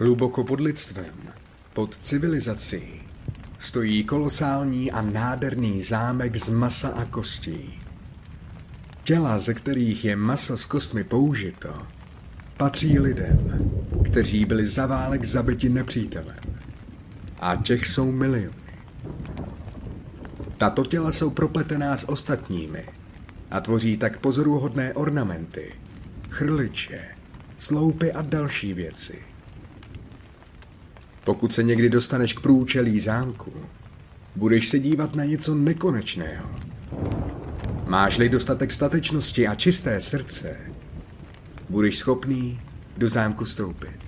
Hluboko pod lidstvem, pod civilizací, stojí kolosální a nádherný zámek z masa a kostí. Těla, ze kterých je maso s kostmi použito, patří lidem, kteří byli za válek zabiti nepřítelem. A těch jsou miliony. Tato těla jsou propletená s ostatními a tvoří tak pozoruhodné ornamenty, chrliče, sloupy a další věci. Pokud se někdy dostaneš k průčelí zámku, budeš se dívat na něco nekonečného. Máš-li dostatek statečnosti a čisté srdce, budeš schopný do zámku stoupit.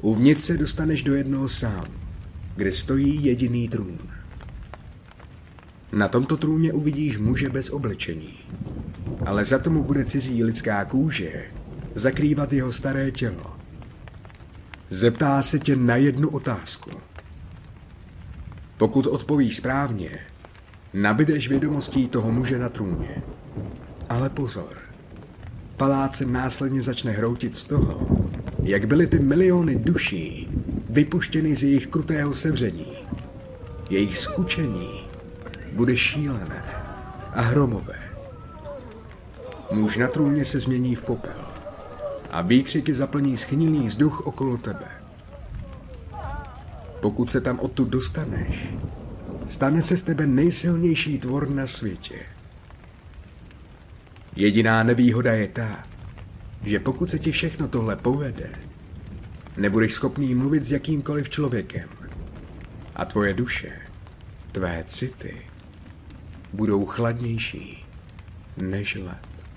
Uvnitř se dostaneš do jednoho sálu, kde stojí jediný trůn. Na tomto trůně uvidíš muže bez oblečení, ale za tomu bude cizí lidská kůže zakrývat jeho staré tělo. Zeptá se tě na jednu otázku. Pokud odpovíš správně, nabideš vědomostí toho muže na trůně. Ale pozor, palác se následně začne hroutit z toho, jak byly ty miliony duší vypuštěny z jejich krutého sevření. Jejich skučení bude šílené a hromové. Muž na trůně se změní v popel a výkřiky zaplní schnilý vzduch okolo tebe. Pokud se tam odtud dostaneš, stane se z tebe nejsilnější tvor na světě. Jediná nevýhoda je ta, že pokud se ti všechno tohle povede, nebudeš schopný mluvit s jakýmkoliv člověkem. A tvoje duše, tvé city, budou chladnější než led.